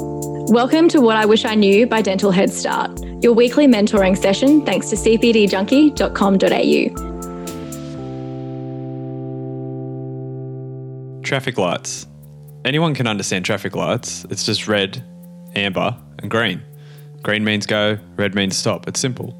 Welcome to What I Wish I Knew by Dental Head Start, your weekly mentoring session thanks to cpdjunkie.com.au. Traffic lights. Anyone can understand traffic lights. It's just red, amber, and green. Green means go, red means stop. It's simple.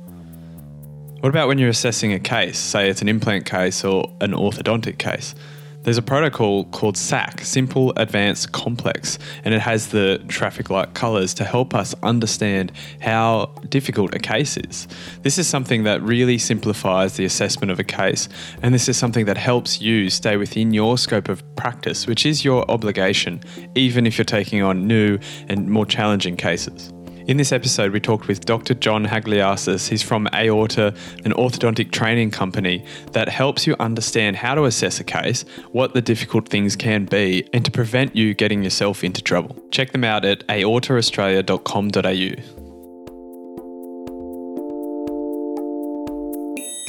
What about when you're assessing a case, say it's an implant case or an orthodontic case? There's a protocol called SAC, Simple Advanced Complex, and it has the traffic light colours to help us understand how difficult a case is. This is something that really simplifies the assessment of a case, and this is something that helps you stay within your scope of practice, which is your obligation, even if you're taking on new and more challenging cases. In this episode, we talked with Dr. John Hagiliassis. He's from Aorta, an orthodontic training company that helps you understand how to assess a case, what the difficult things can be, and to prevent you getting yourself into trouble. Check them out at aortaaustralia.com.au.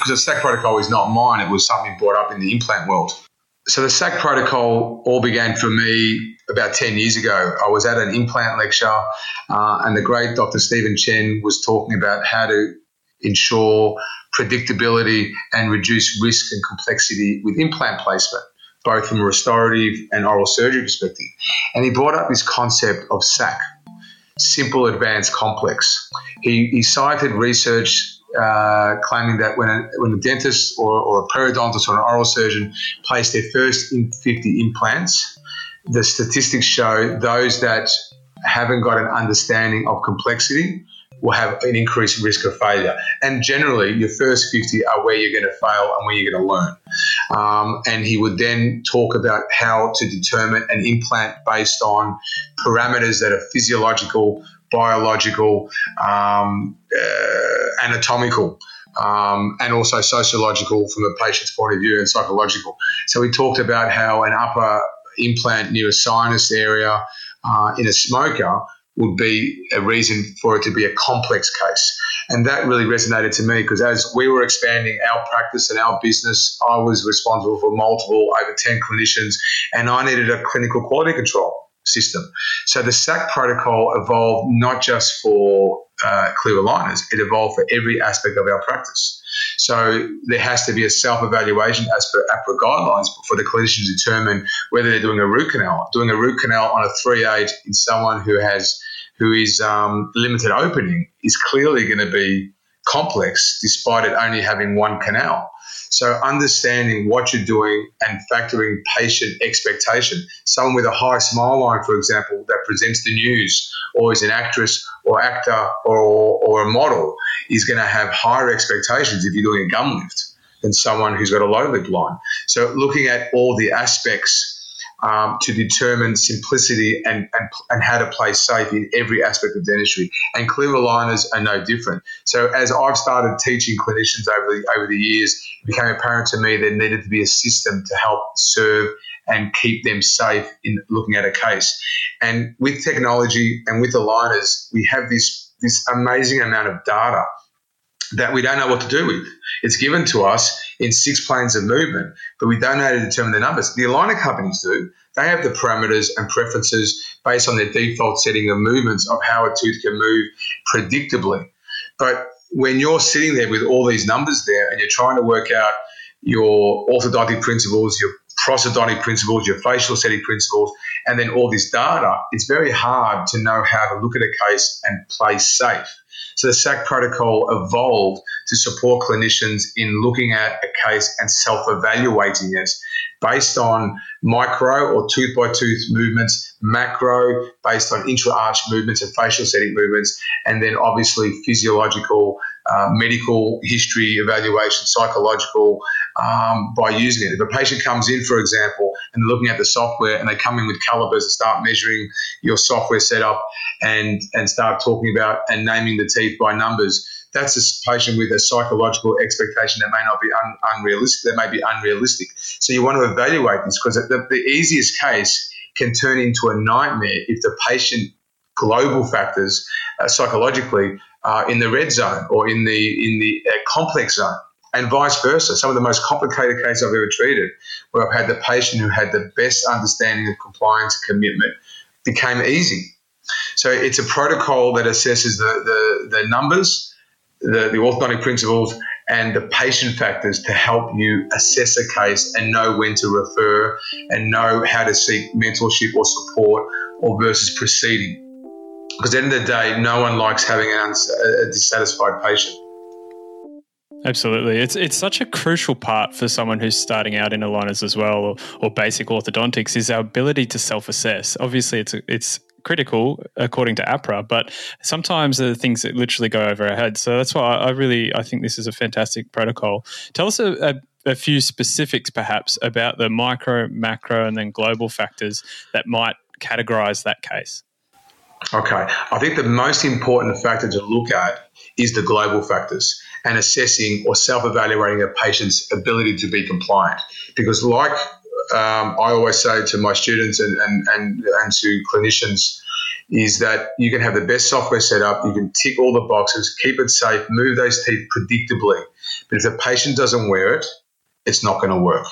The SAC protocol is not mine, it was something brought up in the implant world. So the SAC protocol all began for me about 10 years ago. I was at an implant lecture, uh, and the great Dr. Stephen Chen was talking about how to ensure predictability and reduce risk and complexity with implant placement, both from a restorative and oral surgery perspective. And he brought up this concept of SAC, simple, advanced, complex. He, he cited research uh, claiming that when a, when a dentist or, or a periodontist or an oral surgeon place their first 50 implants, the statistics show those that haven't got an understanding of complexity will have an increased risk of failure. And generally, your first 50 are where you're going to fail and where you're going to learn. Um, and he would then talk about how to determine an implant based on parameters that are physiological, biological, um, uh, anatomical. Um, and also sociological from the patient's point of view and psychological. So we talked about how an upper implant near a sinus area uh, in a smoker would be a reason for it to be a complex case. And that really resonated to me because as we were expanding our practice and our business, I was responsible for multiple, over 10 clinicians, and I needed a clinical quality control system. So the SAC protocol evolved not just for uh, clear aligners, it evolved for every aspect of our practice. So there has to be a self-evaluation as per AHPRA guidelines for the clinician to determine whether they're doing a root canal. Doing a root canal on a 3-8 in someone who has who is um, limited opening is clearly going to be complex despite it only having one canal. So understanding what you're doing and factoring patient expectation. Someone with a high smile line, for example, that presents the news or is an actress or actor or, or a model is going to have higher expectations if you're doing a gum lift than someone who's got a low lip line. So looking at all the aspects um, to determine simplicity and, and, and how to play safe in every aspect of dentistry. And clear aligners are no different. So as I've started teaching clinicians over the, over the years, it became apparent to me there needed to be a system to help serve and keep them safe in looking at a case. And with technology and with aligners, we have this, this amazing amount of data that we don't know what to do with. It's given to us in six planes of movement, but we don't know how to determine the numbers. The aligner companies do. They have the parameters and preferences based on their default setting of movements of how a tooth can move predictably. But when you're sitting there with all these numbers there and you're trying to work out your orthodontic principles, your prosthodontic principles, your facial setting principles, and then all this data, it's very hard to know how to look at a case and play safe. So the SAC protocol evolved to support clinicians in looking at a case and self evaluating it based on micro or tooth by tooth movements, macro based on intra arch movements and facial setting movements, and then obviously physiological, uh, medical history evaluation, psychological um, by using it. If a patient comes in, for example, and they're looking at the software and they come in with calipers and start measuring your software setup and, and start talking about and naming the teeth by numbers, that's a patient with a psychological expectation that may not be un- unrealistic, that may be unrealistic. So you want to evaluate this because the, the easiest case can turn into a nightmare if the patient global factors uh, psychologically are in the red zone or in the in the uh, complex zone and vice versa. Some of the most complicated cases I've ever treated, where I've had the patient who had the best understanding of compliance and commitment, became easy. So it's a protocol that assesses the, the, the numbers, the, the orthodontic principles, and the patient factors to help you assess a case and know when to refer and know how to seek mentorship or support or versus proceeding. Because at the end of the day, no one likes having a dissatisfied patient. Absolutely. It's it's such a crucial part for someone who's starting out in aligners as well or, or basic orthodontics is our ability to self-assess. Obviously it's it's critical according to AHPRA, but sometimes the things that literally go over our heads. So that's why I really I think this is a fantastic protocol. Tell us a, a, a few specifics perhaps about the micro, macro and then global factors that might categorize that case. Okay. I think the most important factor to look at is the global factors and assessing or self evaluating a patient's ability to be compliant. Because, like um, I always say to my students and, and, and, and to clinicians, is that you can have the best software set up, you can tick all the boxes, keep it safe, move those teeth predictably. But if the patient doesn't wear it, it's not going to work.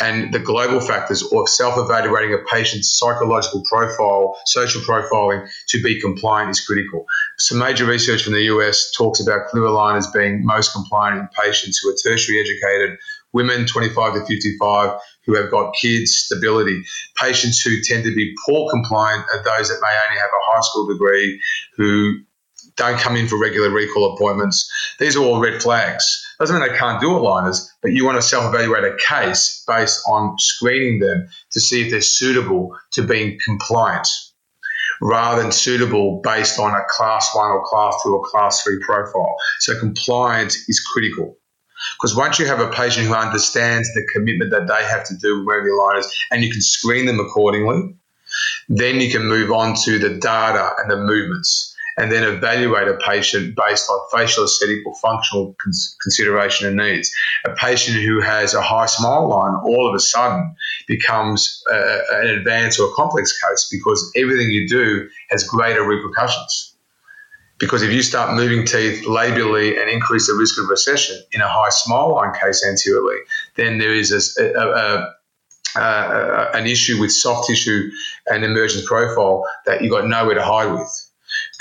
And the global factors of self evaluating a patient's psychological profile, social profiling to be compliant is critical. Some major research from the US talks about clear aligners being most compliant in patients who are tertiary educated, women 25 to 55 who have got kids, stability. Patients who tend to be poor compliant are those that may only have a high school degree, who don't come in for regular recall appointments. These are all red flags. Doesn't mean they can't do aligners, but you want to self evaluate a case based on screening them to see if they're suitable to being compliant rather than suitable based on a class one or class two or class three profile. So compliance is critical. Because once you have a patient who understands the commitment that they have to do with wearing the aligners and you can screen them accordingly, then you can move on to the data and the movements and then evaluate a patient based on facial aesthetic or functional cons- consideration and needs. A patient who has a high smile line all of a sudden becomes uh, an advanced or complex case because everything you do has greater repercussions. Because if you start moving teeth labially and increase the risk of recession in a high smile line case anteriorly, then there is a, a, a uh, an issue with soft tissue and emergence profile that you've got nowhere to hide with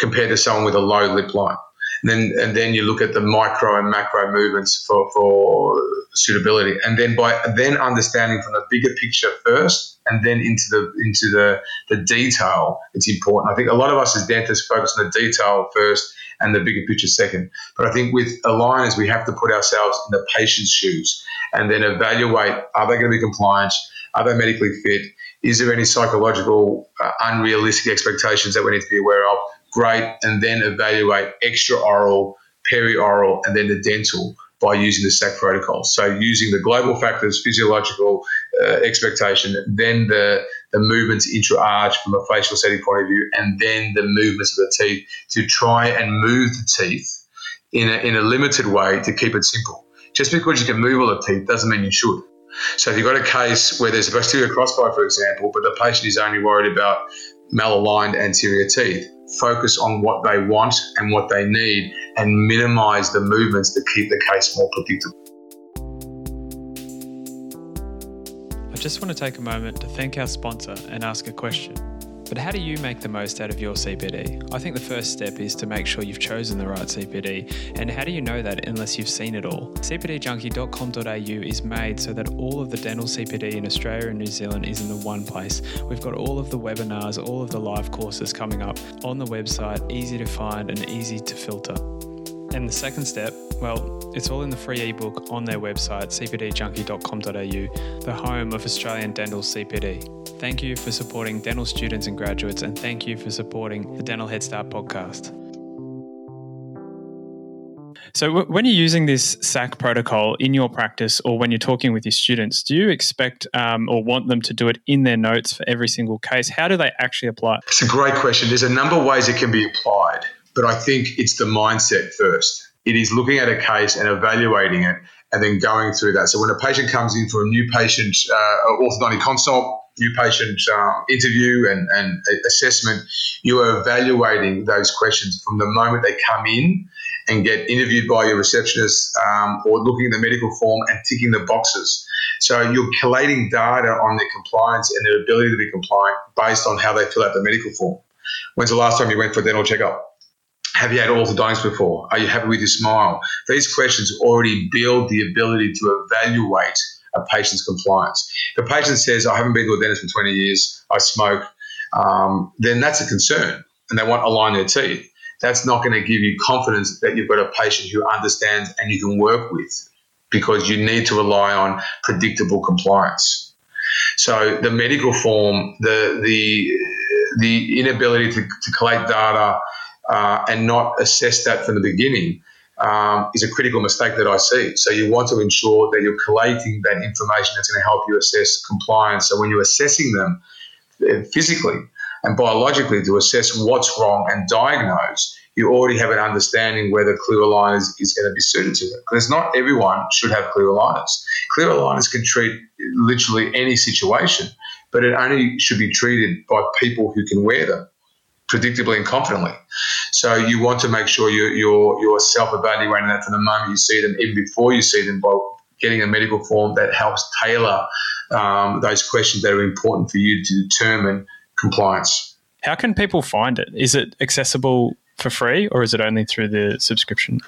compared to someone with a low lip line. And then, and then you look at the micro and macro movements for, for suitability, and then by then understanding from the bigger picture first, and then into the into the the detail. It's important. I think a lot of us as dentists focus on the detail first and the bigger picture second. But I think with aligners, we have to put ourselves in the patient's shoes and then evaluate: Are they going to be compliant? Are they medically fit? Is there any psychological uh, unrealistic expectations that we need to be aware of? Great. And then evaluate extra oral, peri-oral, and then the dental by using the SAC protocol. So using the global factors, physiological uh, expectation, then the, the movements intra-arch from a facial setting point of view, and then the movements of the teeth to try and move the teeth in a, in a limited way to keep it simple. Just because you can move all the teeth doesn't mean you should. So if you've got a case where there's a posterior crossbite, for example, but the patient is only worried about malaligned anterior teeth, focus on what they want and what they need and minimize the movements to keep the case more predictable. I just want to take a moment to thank our sponsor and ask a question. But how do you make the most out of your CPD? I think the first step is to make sure you've chosen the right CPD. And how do you know that unless you've seen it all? CPDjunkie.com.au is made so that all of the dental CPD in Australia and New Zealand is in the one place. We've got all of the webinars, all of the live courses coming up on the website, easy to find and easy to filter. And the second step, well, it's all in the free ebook on their website, cpdjunkie.com.au, the home of Australian Dental CPD. Thank you for supporting dental students and graduates, and thank you for supporting the Dental Head Start podcast. So, w- when you're using this SAC protocol in your practice or when you're talking with your students, do you expect um, or want them to do it in their notes for every single case? How do they actually apply it? It's a great question. There's a number of ways it can be applied, but I think it's the mindset first. It is looking at a case and evaluating it and then going through that. So, when a patient comes in for a new patient uh, orthodontic consult, new patient um, interview and, and assessment, you are evaluating those questions from the moment they come in and get interviewed by your receptionist um, or looking at the medical form and ticking the boxes. So you're collating data on their compliance and their ability to be compliant based on how they fill out the medical form. When's the last time you went for a dental checkup? Have you had orthodontics before? Are you happy with your smile? These questions already build the ability to evaluate a patient's compliance. If a patient says, I haven't been to a dentist for 20 years, I smoke, um, then that's a concern and they want to align their teeth. That's not going to give you confidence that you've got a patient who understands and you can work with because you need to rely on predictable compliance. So the medical form, the the the inability to, to collate data uh, and not assess that from the beginning um, is a critical mistake that I see. So you want to ensure that you're collating that information that's going to help you assess compliance. So when you're assessing them uh, physically and biologically to assess what's wrong and diagnose, you already have an understanding whether clear aligners is going to be suited to them. Because not everyone should have clear aligners. Clear aligners can treat literally any situation, but it only should be treated by people who can wear them predictably and confidently. So you want to make sure you're, you're, you're self-evaluating that from the moment you see them, even before you see them, by getting a medical form that helps tailor um, those questions that are important for you to determine compliance. How can people find it? Is it accessible for free or is it only through the subscription?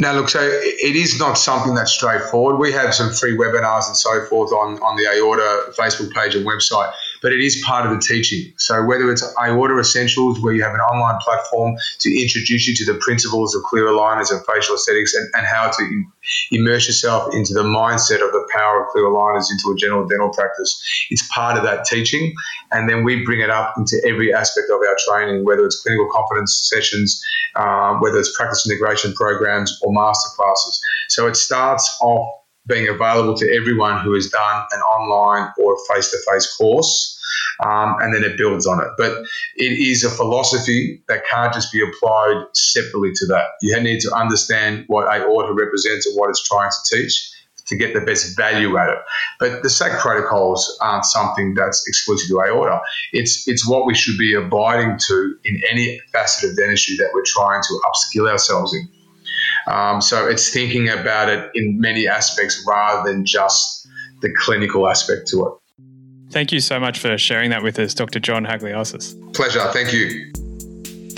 Now, look, so it is not something that's straightforward. We have some free webinars and so forth on, on the Aorta Facebook page and website but it is part of the teaching. So whether it's Aorta Essentials, where you have an online platform to introduce you to the principles of clear aligners and facial aesthetics and, and how to immerse yourself into the mindset of the power of clear aligners into a general dental practice, it's part of that teaching. And then we bring it up into every aspect of our training, whether it's clinical confidence sessions, um, whether it's practice integration programs or master classes. So it starts off being available to everyone who has done an online or face to face course. Um, and then it builds on it. But it is a philosophy that can't just be applied separately to that. You need to understand what aorta represents and what it's trying to teach to get the best value at it. But the SAC protocols aren't something that's exclusive to aorta. It's it's what we should be abiding to in any facet of dentistry that we're trying to upskill ourselves in. Um, so it's thinking about it in many aspects rather than just the clinical aspect to it. Thank you so much for sharing that with us, Dr. John Hagiliassis. Pleasure. Thank you.